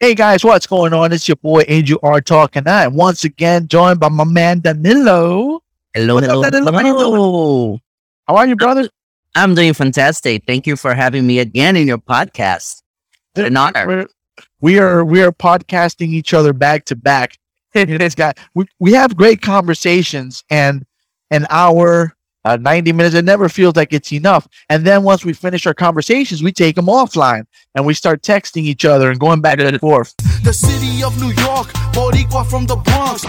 Hey guys, what's going on? It's your boy Angel R talking. I am once again joined by my man Danilo. Hello, hello, Danilo? How hello. How are you, brother? I'm doing fantastic. Thank you for having me again in your podcast. An honor. We're, we are we are podcasting each other back to back. This guy, we, we have great conversations, and an hour, uh, ninety minutes. It never feels like it's enough. And then once we finish our conversations, we take them offline and we start texting each other and going back and forth. The city of New York, Boricua from the Bronx.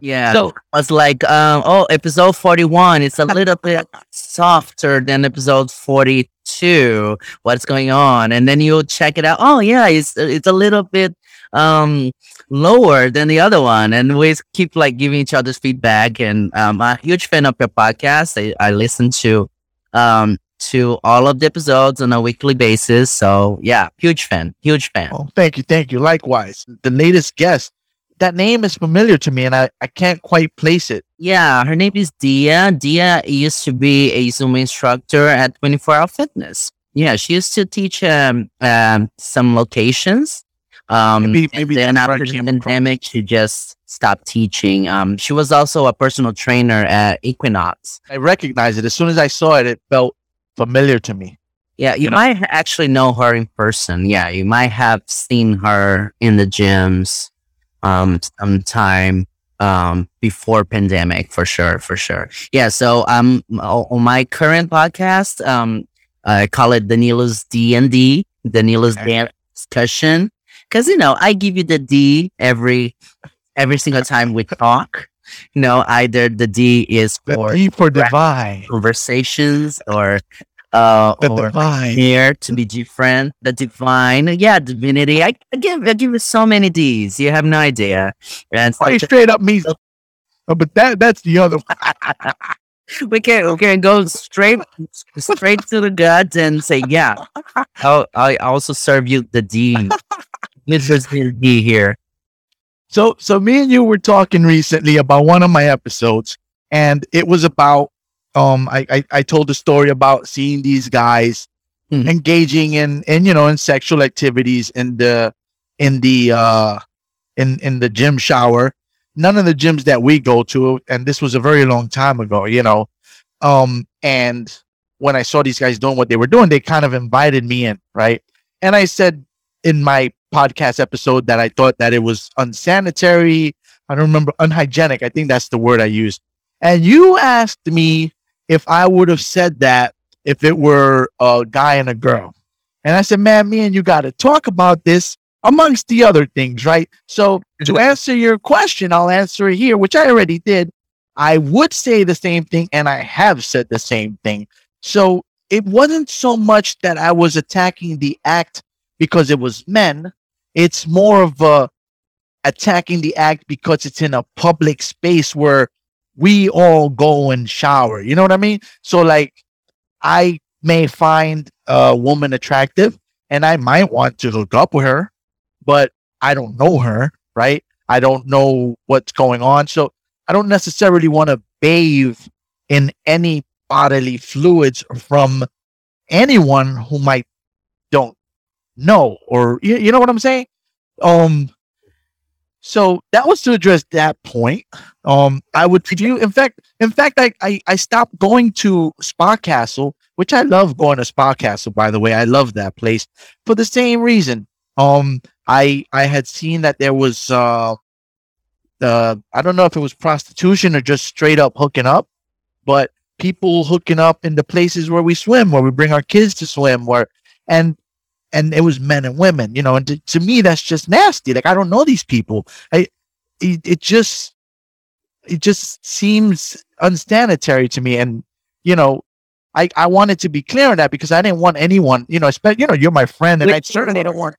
Yeah. So- I was like, um, oh, episode 41. It's a little bit softer than episode 42. What's going on? And then you'll check it out. Oh, yeah, it's it's a little bit um lower than the other one. And we keep like giving each other's feedback. And um, I'm a huge fan of your podcast. I, I listen to um to all of the episodes on a weekly basis. So yeah, huge fan, huge fan. Oh, thank you, thank you. Likewise, the latest guest. That name is familiar to me, and I, I can't quite place it. Yeah, her name is Dia. Dia used to be a Zoom instructor at 24 Hour Fitness. Yeah, she used to teach um, um some locations. Um, Maybe- maybe then after the came from. pandemic, she just stopped teaching. Um, she was also a personal trainer at Equinox. I recognize it as soon as I saw it. It felt familiar to me. Yeah, you might ha- actually know her in person. Yeah, you might have seen her in the gyms um sometime um before pandemic for sure, for sure. Yeah, so um on my current podcast, um I call it Danilo's D and D, Danilo's Okay. dance discussion. Cause you know, I give you the D every every single time we talk. You know, either the D is The for D for divine. conversations or uh The or divine. here to be different, the divine, yeah, divinity. I, I give I give it so many D's. You have no idea. And straight up me. Oh, but that that's the other one. we can we can go straight straight to the gut and say, yeah, I'll I also serve you the D. Mr. D here. So so me and you were talking recently about one of my episodes, and it was about um I I, I told the story about seeing these guys Mhm. engaging in in you know in sexual activities in the in the uh in in the gym shower. None of the gyms that we go to, and this was a very long time ago, you know. Um and when I saw these guys doing what they were doing, they kind of invited me in, right? And I said in my podcast episode that I thought that it was unsanitary. I don't remember unhygienic. I think that's the word I used. And you asked me if I would have said that if it were a guy and a girl. And I said, man, me and you got to talk about this amongst the other things, right? So to answer your question, I'll answer it here, which I already did. I would say the same thing, and I have said the same thing. So it wasn't so much that I was attacking the act because it was men. It's more of a attacking the act because it's in a public space where we all go and shower. You know what I mean? So like I may find a woman attractive and I might want to hook up with her, but I don't know her, right? I don't know what's going on. So I don't necessarily want to bathe in any bodily fluids from anyone who don't know or you, you know what I'm saying? Um so that was to address that point. Um I would view in fact in fact I, I I stopped going to Spa Castle, which I love going to Spa Castle by the way. I love that place for the same reason. Um I I had seen that there was uh uh I don't know if it was prostitution or just straight up hooking up, but people hooking up in the places where we swim, where we bring our kids to swim, where and and it was men and women, you know, and to, to me that's just nasty. Like I don't know these people. I it, it just it just seems unsanitary to me, and you know. I, I wanted to be clear on that because I didn't want anyone, you know, especially, you know, you're my friend and I certainly don't want,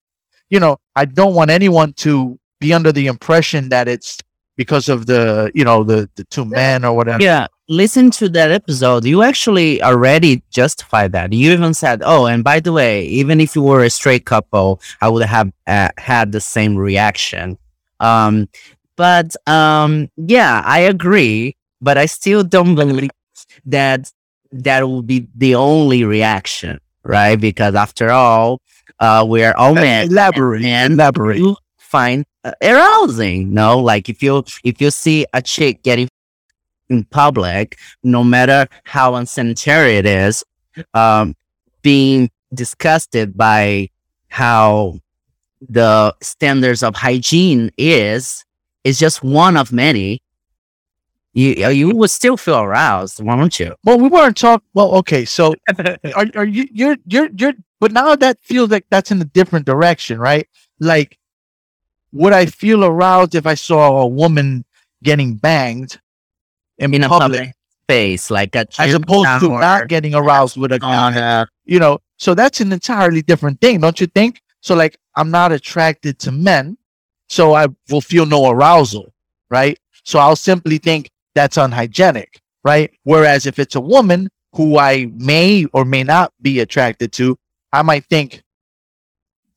you know, I don't want anyone to be under the impression that it's because of the, you know, the, the two men or whatever. Yeah, listen to that episode. You actually already justified that. You even said, "Oh, and by the way, even if you were a straight couple, I would have uh, had the same reaction." Um, but um, yeah, I agree. But I still don't believe that that will be the only reaction, right? Because after all, uh, we're all men. Elaborate. and Elaborate. you find uh, arousing. No, like if you if you see a chick getting in public, no matter how unsanitary it is, um, being disgusted by how the standards of hygiene is is just one of many. You uh, you would still feel aroused, won't you? Well, we weren't talking. Well, okay. So are, are you you're you're you're but now that feels like that's in a different direction right like would i feel aroused if i saw a woman getting banged in, In a public, public space, like a as opposed to not getting aroused with a uh-huh. on a you know? So that's an entirely different thing don't you think? So like i'm not attracted to men so i will feel no arousal right? So i'll simply think that's unhygienic right? Whereas if it's a woman who i may or may not be attracted to i might think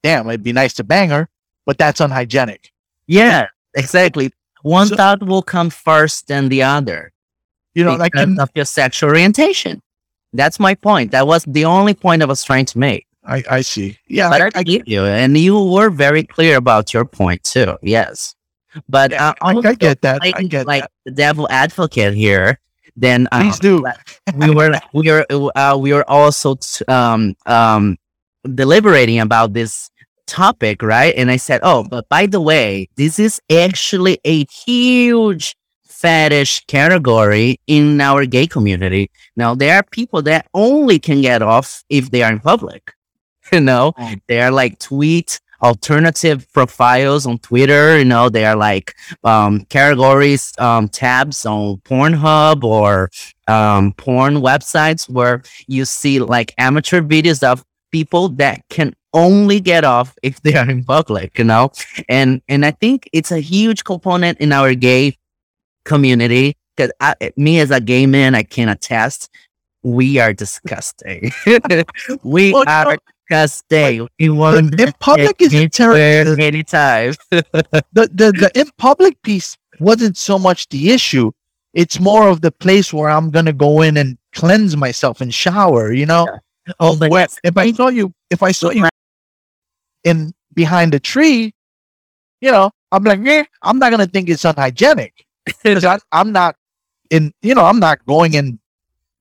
damn it'd be nice to bang her but that's unhygienic. Yeah, exactly. One So- thought will come first than the other you know like of your sexual orientation. That's my point. That was the only point I was trying to make. I, I see yeah But I, I, I, get you, and you were very clear about your point too. Yes, but yeah, uh, I, I get that i get like that the devil advocate here. Then uh, please do we were we were uh, we were also t- um um deliberating about this topic, right? And I said, "Oh, but by the way, this is actually a huge fetish category in our gay community. Now, there are people that only can get off if they are in public. You know, Mm. they are like tweet alternative profiles on Twitter. You know, they are like um, categories, um, tabs on Pornhub or um, porn websites where you see like amateur videos of people that can only get off if they are in public, you know? And and I think it's a huge component in our gay community because I, me as a gay man, I can attest we are disgusting. we Well, are know, disgusting. We want in public is terrible anytime. the, the the in public piece wasn't so much the issue. It's more of the place where I'm gonna go in and cleanse myself and shower. You know, Oh, but where if I saw you, if I saw you in behind a tree, you know, I'm like, eh, I'm not gonna think it's unhygienic because I'm not in. You know, I'm not going and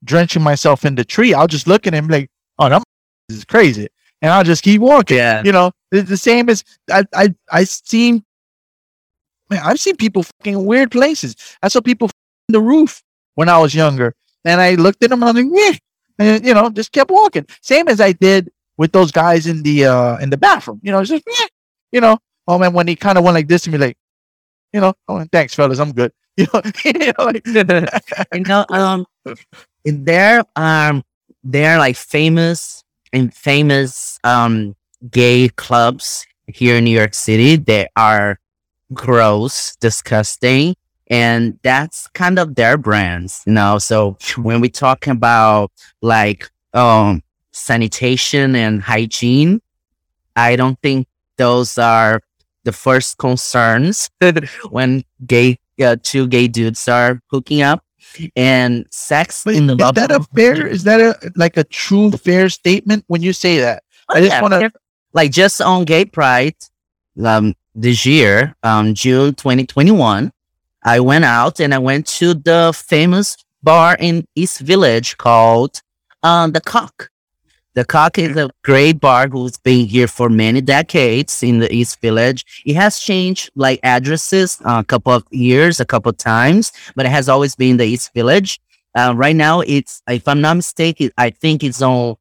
drenching myself in the tree. I'll just look at him like, oh, that is crazy, and I'll just keep walking yeah. you know, it's the same as I I I seen. Man, I've seen people fucking weird places. I saw people in the roof when I was younger, and I looked at them and I was like, yeah, and you know, just kept walking. Same as I did with those guys in the uh in the bathroom. You know, it's just yeah, you know. Oh man, when he kind of went like this to me, like, you know, oh thanks fellas, I'm good. You know, you know like, you know, um, there um, there are like famous and famous um gay clubs here in New York City. They are gross, disgusting, and that's kind of their brands, you know. So when we talk about like um sanitation and hygiene, I don't think those are the first concerns when gay uh, two gay dudes are hooking up and sex in the is love that a fair? Is that a like a true fair statement when you say that? I just wanna- like just on gay pride um this year um june 2021 i went out and i went to the famous bar in east village called um the cock the cock is a great bar who's been here for many decades in the east village. It has changed like addresses uh, a couple of years a couple of times but it has always been the east village. Uh, right now it's if i'm not mistaken i think it's on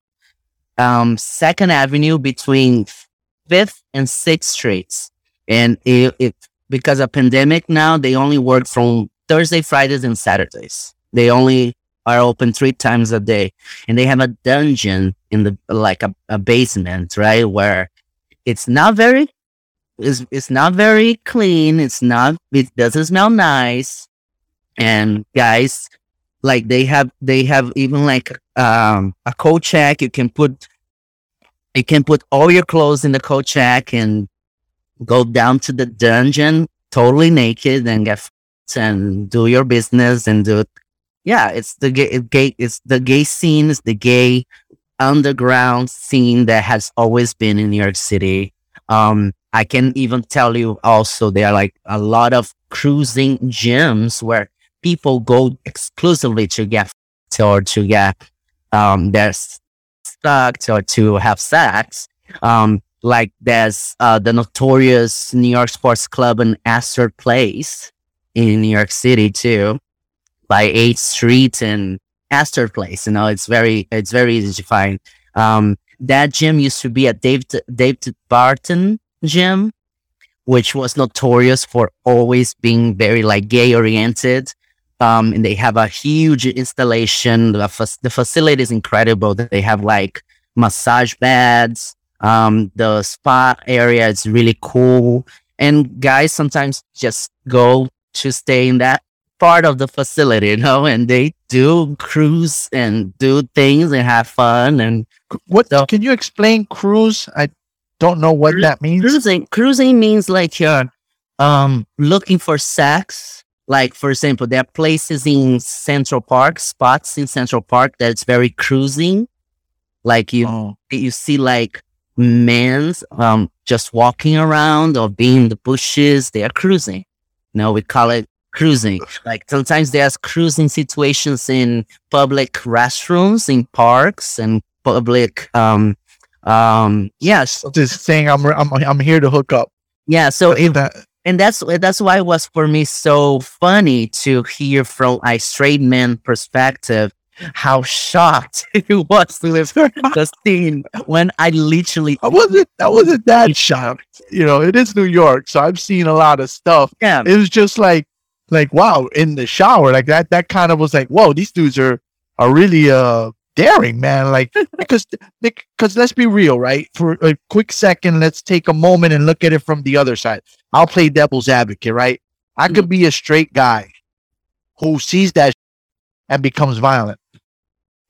um, Second Avenue between Fifth and Sixth Streets, and it, it because of pandemic now they only work from Thursday, Fridays, and Saturdays. They only are open three times a day, and they have a dungeon in the like a, a basement, right, where it's not very it's, it's not very clean. It's not it doesn't smell nice, and guys like they have they have even like um a coat check. You can put you can put all your clothes in the coat check and go down to the dungeon totally naked and get and do your business and do yeah it's the gay, gay it's the gay scene it's the gay underground scene that has always been in New York City. Um, I can even tell you also there are like a lot of cruising gyms where people go exclusively to get or to get um their stuck or to have sex. Um, like there's uh, the notorious New York Sports Club in Astor Place in New York City too, by 8th Street and Astor Place. You know, it's very it's very easy to find. Um, that gym used to be a David David Barton gym, which was notorious for always being very like gay oriented. Um, and they have a huge installation. The, fa- the facility is incredible. They have like massage beds. Um, the spa area is really cool. And guys sometimes just go to stay in that part of the facility, you know, and they do cruise and do things and have fun. And What So- can you explain cruise? I don't know what Cru- that means. cruising, cruising means like you're um, looking for sex. Like, for example, there are places in Central Park, spots in Central Park that's very cruising. Like you, Oh. you see like men's um just walking around or being in the bushes they are cruising no we call it cruising like sometimes there's cruising situations in public restrooms in parks and public um um yes Just saying, I'm I'm I'm here to hook up. yeah so if that, and that's that's why it was for me so funny to hear from a straight man perspective how shocked it was with the scene when I literally I wasn't that wasn't that shocked. You know, it is New York, so I've seen a lot of stuff. yeah It was just like like wow, in the shower, like that that kind of was like, whoa, these dudes are are really uh daring, man. Like because because let's be real, right? For a quick second, let's take a moment and look at it from the other side. I'll play devil's advocate, right? I could be a straight guy who sees that and becomes violent.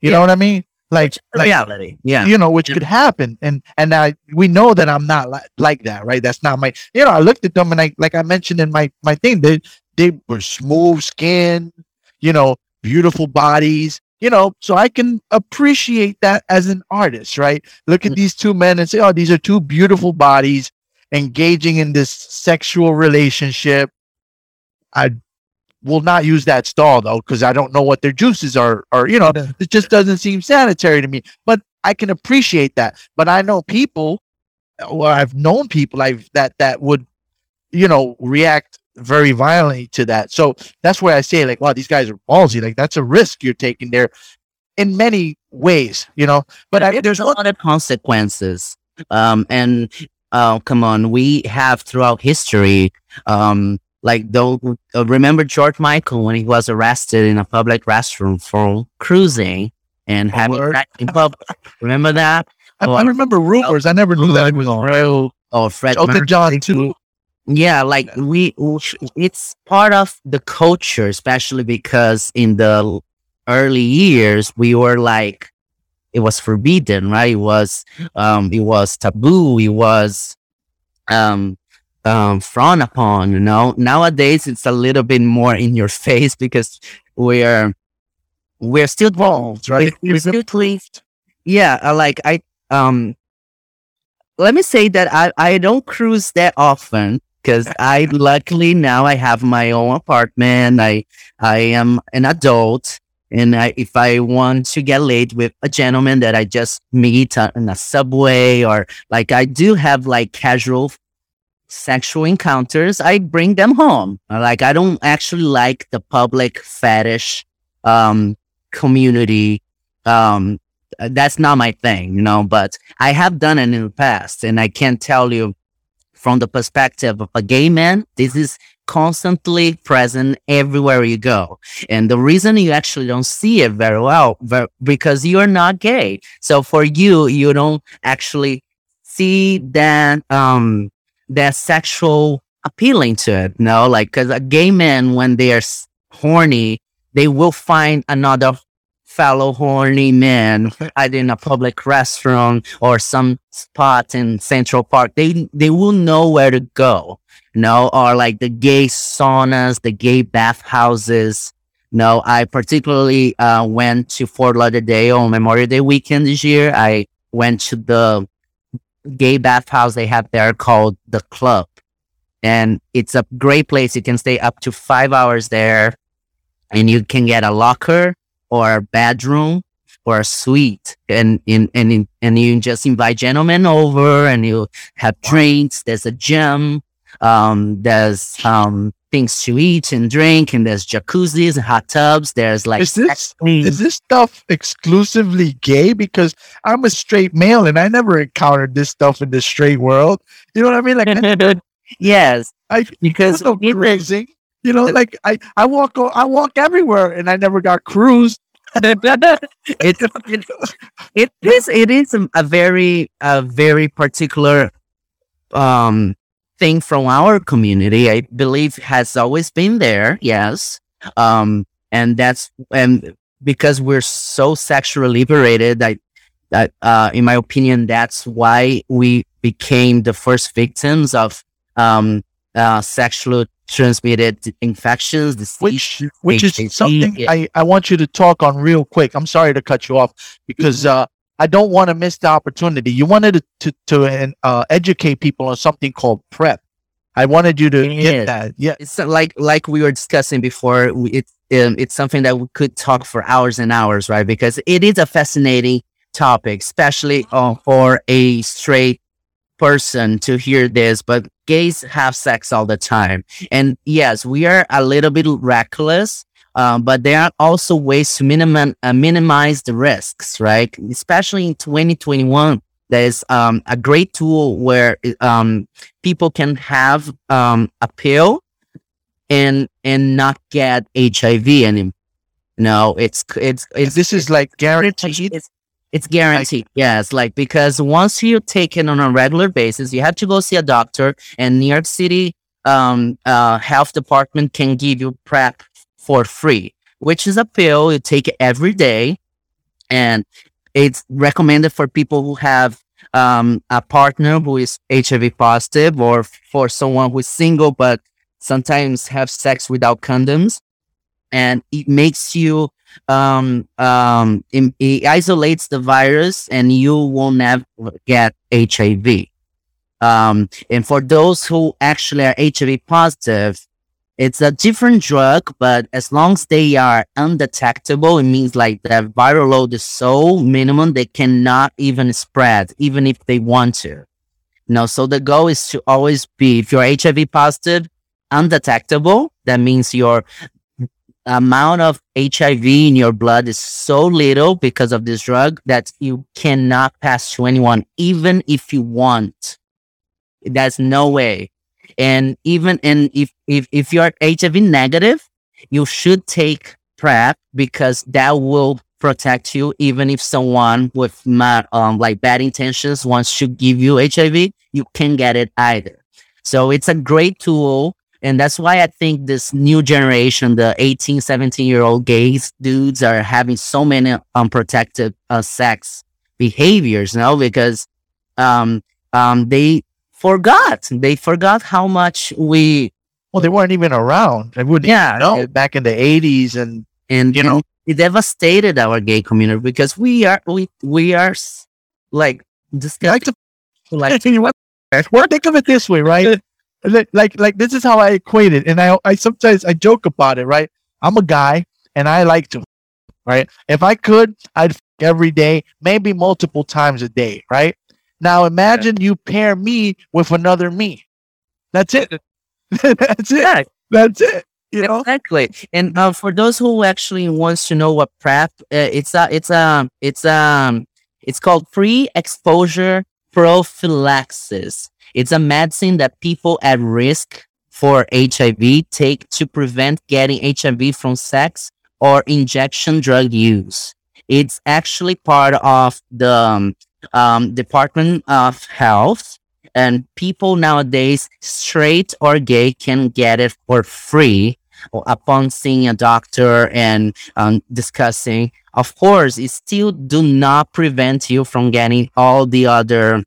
You know what I mean? Like, like reality yeah you know, which Yeah. could happen. And and I we know that I'm not like, like that, right? That's not my you know, I looked at them and I like I mentioned in my my thing, they they were smooth skin, you know, beautiful bodies, you know, so I can appreciate that as an artist, right? Look at Mm. these two men and say, Oh, these are two beautiful bodies engaging in this sexual relationship. I will not use that stall though, because I don't know what their juices are, or you know, it just doesn't seem sanitary to me. But I can appreciate that. But I know people, or I've known people I've that that would, you know, react very violently to that. So that's where I say, like, wow, these guys are ballsy. Like that's a risk you're taking there, in many ways, you know. But I, there's a lot of consequences. Um, and uh, come on, we have throughout history, um, like though, uh, remember George Michael when he was arrested in a public restroom for cruising and having sex in public. Remember that? I, I remember rumors. I never knew that it was real. Oh, Fred Mercury. John too. Yeah, like we, it's part of the culture, especially because in the early years we were like, it was forbidden, right? It was, um, it was taboo. It was, um, um, frowned upon. You know, nowadays it's a little bit more in your face because we're we're still Evolved, right? We're, we're still clean. Yeah, uh, like I um, let me say that I I don't cruise that often because I luckily now I have my own apartment. I I am an adult. And I, if I want to get laid with a gentleman that I just meet on a subway or like I do have like casual sexual encounters, I bring them home. Like I don't actually like the public fetish um community. Um that's not my thing, you know, but I have done it in the past and I can't tell you from the perspective of a gay man, this is constantly present everywhere you go. And the reason you actually don't see it very well, ver- because you're not gay. So for you, you don't actually see that, um, that sexual appealing to it. No, like, cause a gay man, when they're horny, they will find another fellow horny man either in a public restaurant or some spot in Central Park. They, they will know where to go. Know, or like the gay saunas, the gay bathhouses, No, I particularly uh, went to Fort Lauderdale on Memorial Day weekend this year. I went to the gay bathhouse they have there called the Club, and it's a great place. You can stay up to five hours there, and you can get a locker or a bedroom or a suite, and in and in, and you just invite gentlemen over, and you have drinks. There's a gym. Um, there's um things to eat and drink, and there's jacuzzis and hot tubs. There's like Is this is this stuff exclusively gay? Because I'm a straight male and I never encountered this stuff in the straight world. You know what I mean? Like I, yes, I- because is- cruising. You know, like I, I walk I walk everywhere and I never got cruised. it, it, it is it is a, a very a very particular um thing from our community i believe has always been there yes um and that's and because we're so sexually liberated i that uh in my opinion that's why we became the first victims of um uh sexually transmitted infections Which disease, which is HIV, something yeah. I, I want you to talk on real quick. I'm sorry to cut you off because Mm-hmm. uh I don't want to miss the opportunity. You wanted to to, uh, educate people on something called PrEP. I wanted you to Yes. get that. Yeah. it's like like we were discussing before it's um, it's something that we could talk for hours and hours right because it is a fascinating topic especially uh, for a straight person to hear this but gays have sex all the time and yes we are a little bit reckless um, but there are also ways to uh, minimize the risks right especially in 2021 there's um, a great tool where um, people can have um, a pill and and not get HIV anymore. No, it's it's it's this is like guaranteed. it's, it's guaranteed. yes, like because once you take it on a regular basis, you have to go see a doctor, and New York City um, uh, health department can give you PrEP for free, which is a pill you take every day, and it's recommended for people who have um, a partner who is HIV positive, or for someone who is single but sometimes have sex without condoms, and it makes you um, um, it, it isolates the virus and you will never get HIV. Um, and for those who actually are HIV positive, it's a different drug, but as long as they are undetectable, it means like the viral load is so minimum they cannot even spread, even if they want to. No, so the goal is to always be if you're HIV positive, undetectable. That means your amount of HIV in your blood is so little because of this drug that you cannot pass to anyone, even if you want. There's no way. And even and if if if you're HIV negative, you should take PrEP because that will protect you. Even if someone with ma- um like bad intentions wants to give you HIV, you can get it either. So it's a great tool. And that's why I think this new generation, the 18, 17 year old gays dudes are having so many unprotected uh, sex behaviors now because um, um, they forgot. They forgot how much we, Well, they weren't even around. They wouldn't yeah, know back in the 80s and and you know. it devastated our gay community because we are, we, we are s- like, I disgusting. like to Like, you know what? Well, think of it this way, right? Like, like, this is how I equate it, and I, I sometimes I joke about it, right? I'm a guy, and I like to, right? If I could, I'd every day, maybe multiple times a day, right? Now imagine you pair me with another me. That's it. That's it. yeah, That's it. You know. Exactly. And uh, for those who actually wants to know what PrEP, uh, it's a, it's a, it's um, it's called pre-exposure prophylaxis. It's a medicine that people at risk for HIV take to prevent getting HIV from sex or injection drug use. It's actually part of the um, um, Department of Health and people nowadays, straight or gay, can get it for free upon seeing a doctor and um, discussing. Of course, it still do not prevent you from getting all the other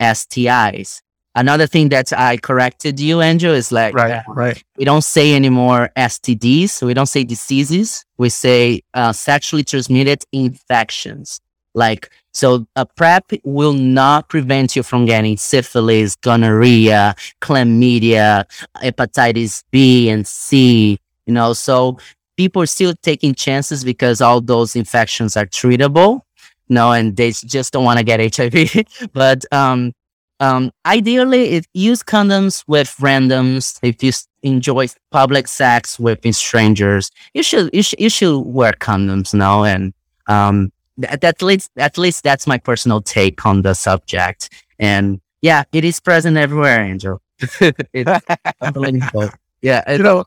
STIs. another thing that I corrected you, Andrew, is like Right, uh, right. we don't say anymore STDs. We don't say diseases. We say uh, sexually transmitted infections. Like, so a PrEP will not prevent you from getting syphilis, gonorrhea, chlamydia, hepatitis B and C, you know, so people are still taking chances because all those infections are treatable, you know, and they just don't want to get HIV. but, um, um, ideally, it, use condoms with randoms. If you enjoy public sex with strangers, you should you should, you should wear condoms now. And um, that, at least at least that's my personal take on the subject. And yeah, it is present everywhere, Angel. it's unbelievable. Yeah, you know,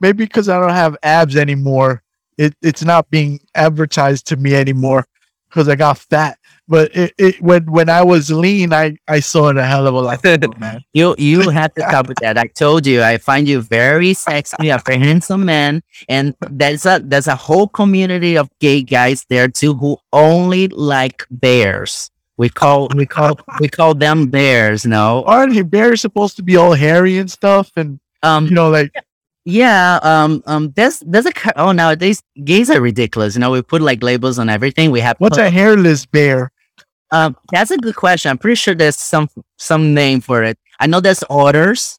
maybe because I don't have abs anymore, it, it's not being advertised to me anymore because I got fat. But it, it when when I was lean, I I saw it a hell of a lot, man. you you have to cover that. I told you, I find you very sexy, a very handsome man, and there's a there's a whole community of gay guys there too who only like bears. We call we call we call them bears. No, Aren't bears supposed to be all hairy and stuff? And um, you know, like yeah, um, um, there's there's a oh nowadays gays are ridiculous. You know, we put like labels on everything. We have what's a hairless bear? Um, that's a good question. I'm pretty sure there's some some name for it. I know there's otters,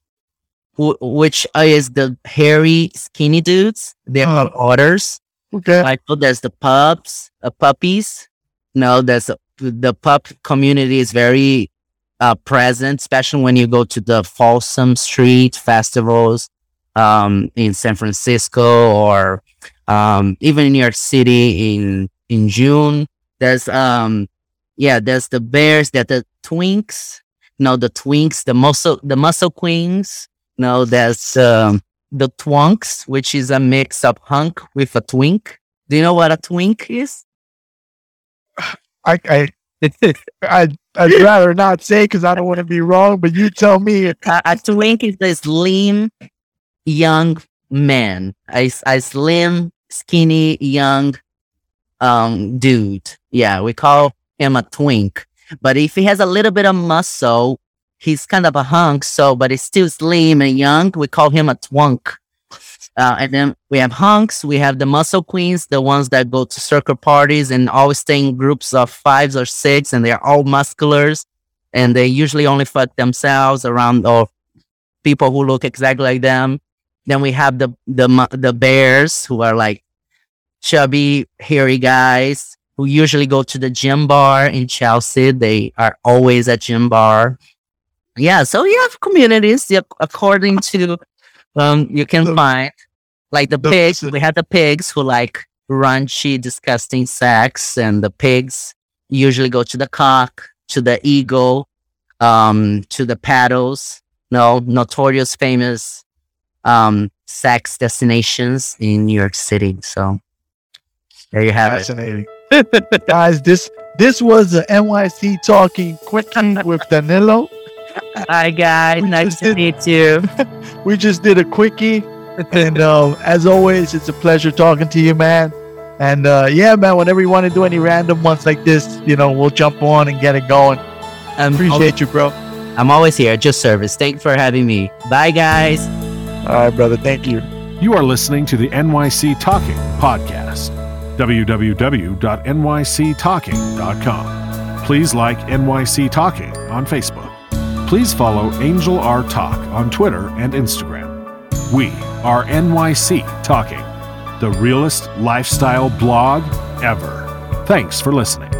wh- which is the hairy, skinny dudes. They're Oh. called otters. Okay, I know there's the pups, uh, puppies. No, there's a, the pup community is very uh, present, especially when you go to the Folsom Street festivals um, in San Francisco or um, even in New York City in in June. There's um yeah, there's the bears, there's the twinks. No, the twinks, the muscle the muscle queens. No, there's um the twunks, which is a mix of hunk with a twink. Do you know what a twink is? I I I I'd rather not say because I don't want to be wrong. But you tell me. a, a twink is a slim young man, a, a slim, skinny, young um dude. Yeah, we call him a twink. But if he has a little bit of muscle, he's kind of a hunk. So, but he's still slim and young. We call him a twunk. Uh, and then we have hunks. We have the muscle queens, the ones that go to circle parties and always stay in groups of fives or six, and they're all musculars. And they usually only fuck themselves around or people who look exactly like them. Then we have the the the bears who are like chubby, hairy guys who usually go to the gym bar in Chelsea. They are always at gym bar. Yeah, so you have communities according to um you can The- find like the the- pigs. We have the pigs who like raunchy, disgusting sex, and the pigs usually go to the cock, to the eagle, um, to the paddles. No, notorious, famous um sex destinations in New York City. So there you have it. Fascinating, guys. This this was the NYC talking quick with Danilo. Hi guys, We nice to did- meet you. We just did a quickie, and um, as always, it's a pleasure talking to you, man. And uh, yeah, man. Whenever you want to do any random ones like this, you know, we'll jump on and get it going. I'm, Appreciate you, bro. I'm always here, just service. Thank you for having me. Bye guys. All right, brother. Thank you. You are listening to the NYC Talking podcast. www.nyctalking.com. Please like NYC Talking on Facebook. Please follow Angel R Talk on Twitter and Instagram. We are NYC Talking, the realest lifestyle blog ever. Thanks for listening.